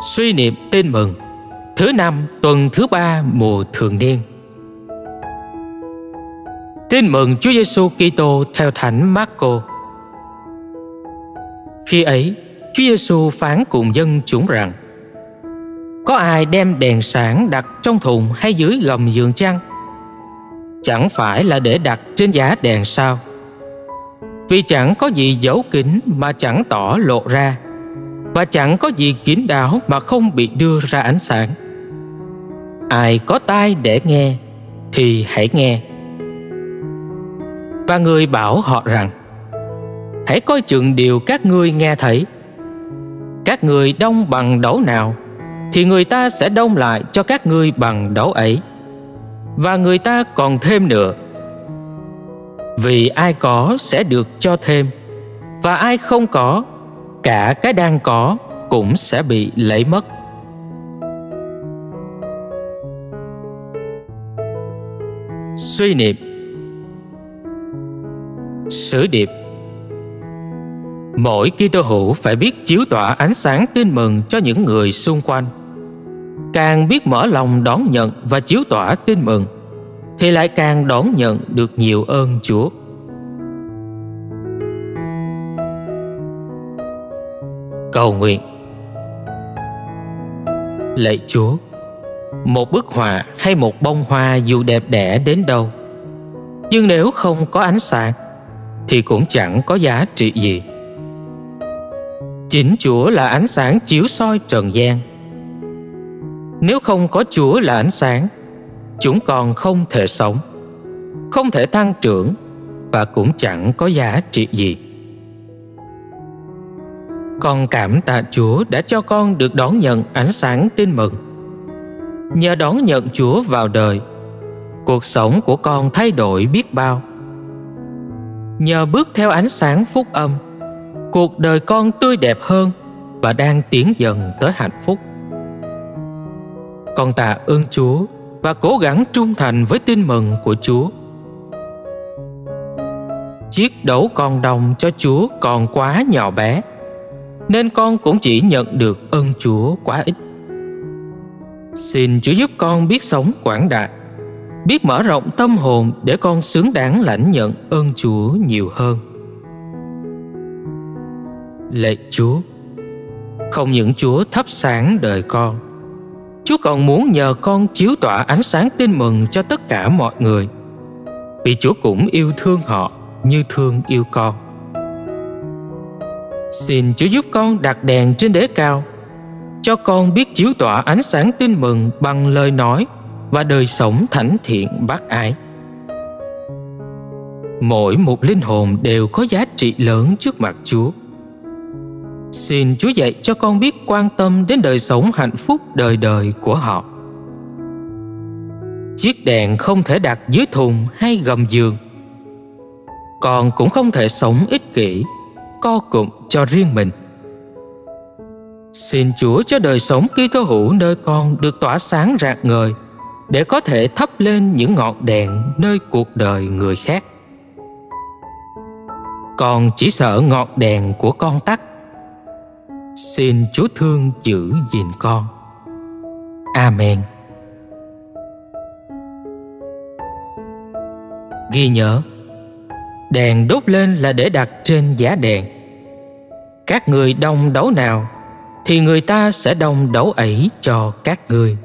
Suy niệm tin mừng Thứ năm tuần thứ ba mùa thường niên Tin mừng Chúa Giêsu Kitô theo Thánh Marco. Khi ấy, Chúa Giêsu phán cùng dân chúng rằng: Có ai đem đèn sáng đặt trong thùng hay dưới gầm giường chăng? Chẳng phải là để đặt trên giá đèn sao? Vì chẳng có gì giấu kín mà chẳng tỏ lộ ra và chẳng có gì kín đáo mà không bị đưa ra ánh sáng. Ai có tai để nghe, thì hãy nghe. Và người bảo họ rằng, hãy coi chừng điều các ngươi nghe thấy. Các người đông bằng đấu nào, thì người ta sẽ đông lại cho các ngươi bằng đấu ấy. Và người ta còn thêm nữa, vì ai có sẽ được cho thêm, và ai không có cả cái đang có cũng sẽ bị lấy mất suy niệm Sử điệp Mỗi Kitô hữu phải biết chiếu tỏa ánh sáng tin mừng cho những người xung quanh. Càng biết mở lòng đón nhận và chiếu tỏa tin mừng, thì lại càng đón nhận được nhiều ơn Chúa. Cầu nguyện. Lạy Chúa, một bức họa hay một bông hoa dù đẹp đẽ đến đâu, nhưng nếu không có ánh sáng thì cũng chẳng có giá trị gì. Chính chúa là ánh sáng chiếu soi trần gian. Nếu không có chúa là ánh sáng chúng còn không thể sống không thể tăng trưởng và cũng chẳng có giá trị gì con cảm tạ chúa đã cho con được đón nhận ánh sáng tin mừng. Nhờ đón nhận chúa vào đời, cuộc sống của con thay đổi biết bao. Nhờ bước theo ánh sáng phúc âm, cuộc đời con tươi đẹp hơn và đang tiến dần tới hạnh phúc. Con tạ ơn chúa và cố gắng trung thành với tin mừng của chúa. Chiếc đấu con đồng cho chúa còn quá nhỏ bé nên con cũng chỉ nhận được ơn chúa quá ít xin chúa giúp con biết sống quảng đại biết mở rộng tâm hồn để con xứng đáng lãnh nhận ơn Chúa nhiều hơn. Lạy Chúa, không những Chúa thắp sáng đời con, Chúa còn muốn nhờ con chiếu tỏa ánh sáng tin mừng cho tất cả mọi người. Vì Chúa cũng yêu thương họ như thương yêu con. Xin Chúa giúp con đặt đèn trên đế cao, cho con biết chiếu tỏa ánh sáng tin mừng bằng lời nói và đời sống thánh thiện bác ái. Mỗi một linh hồn đều có giá trị lớn trước mặt chúa. Xin chúa dạy cho con biết quan tâm đến đời sống hạnh phúc đời đời của họ. Chiếc đèn không thể đặt dưới thùng hay gầm giường con cũng không thể sống ích kỷ co cụm cho riêng mình. Xin chúa cho đời sống ký Kitô hữu nơi con được tỏa sáng rạng ngời để có thể thắp lên những ngọn đèn nơi cuộc đời người khác. Con chỉ sợ ngọn đèn của con tắt. Xin chúa thương giữ gìn con. Amen. Ghi nhớ, đèn đốt lên là để đặt trên giá đèn các người đông đấu nào, thì người ta sẽ đông đấu ấy cho các người.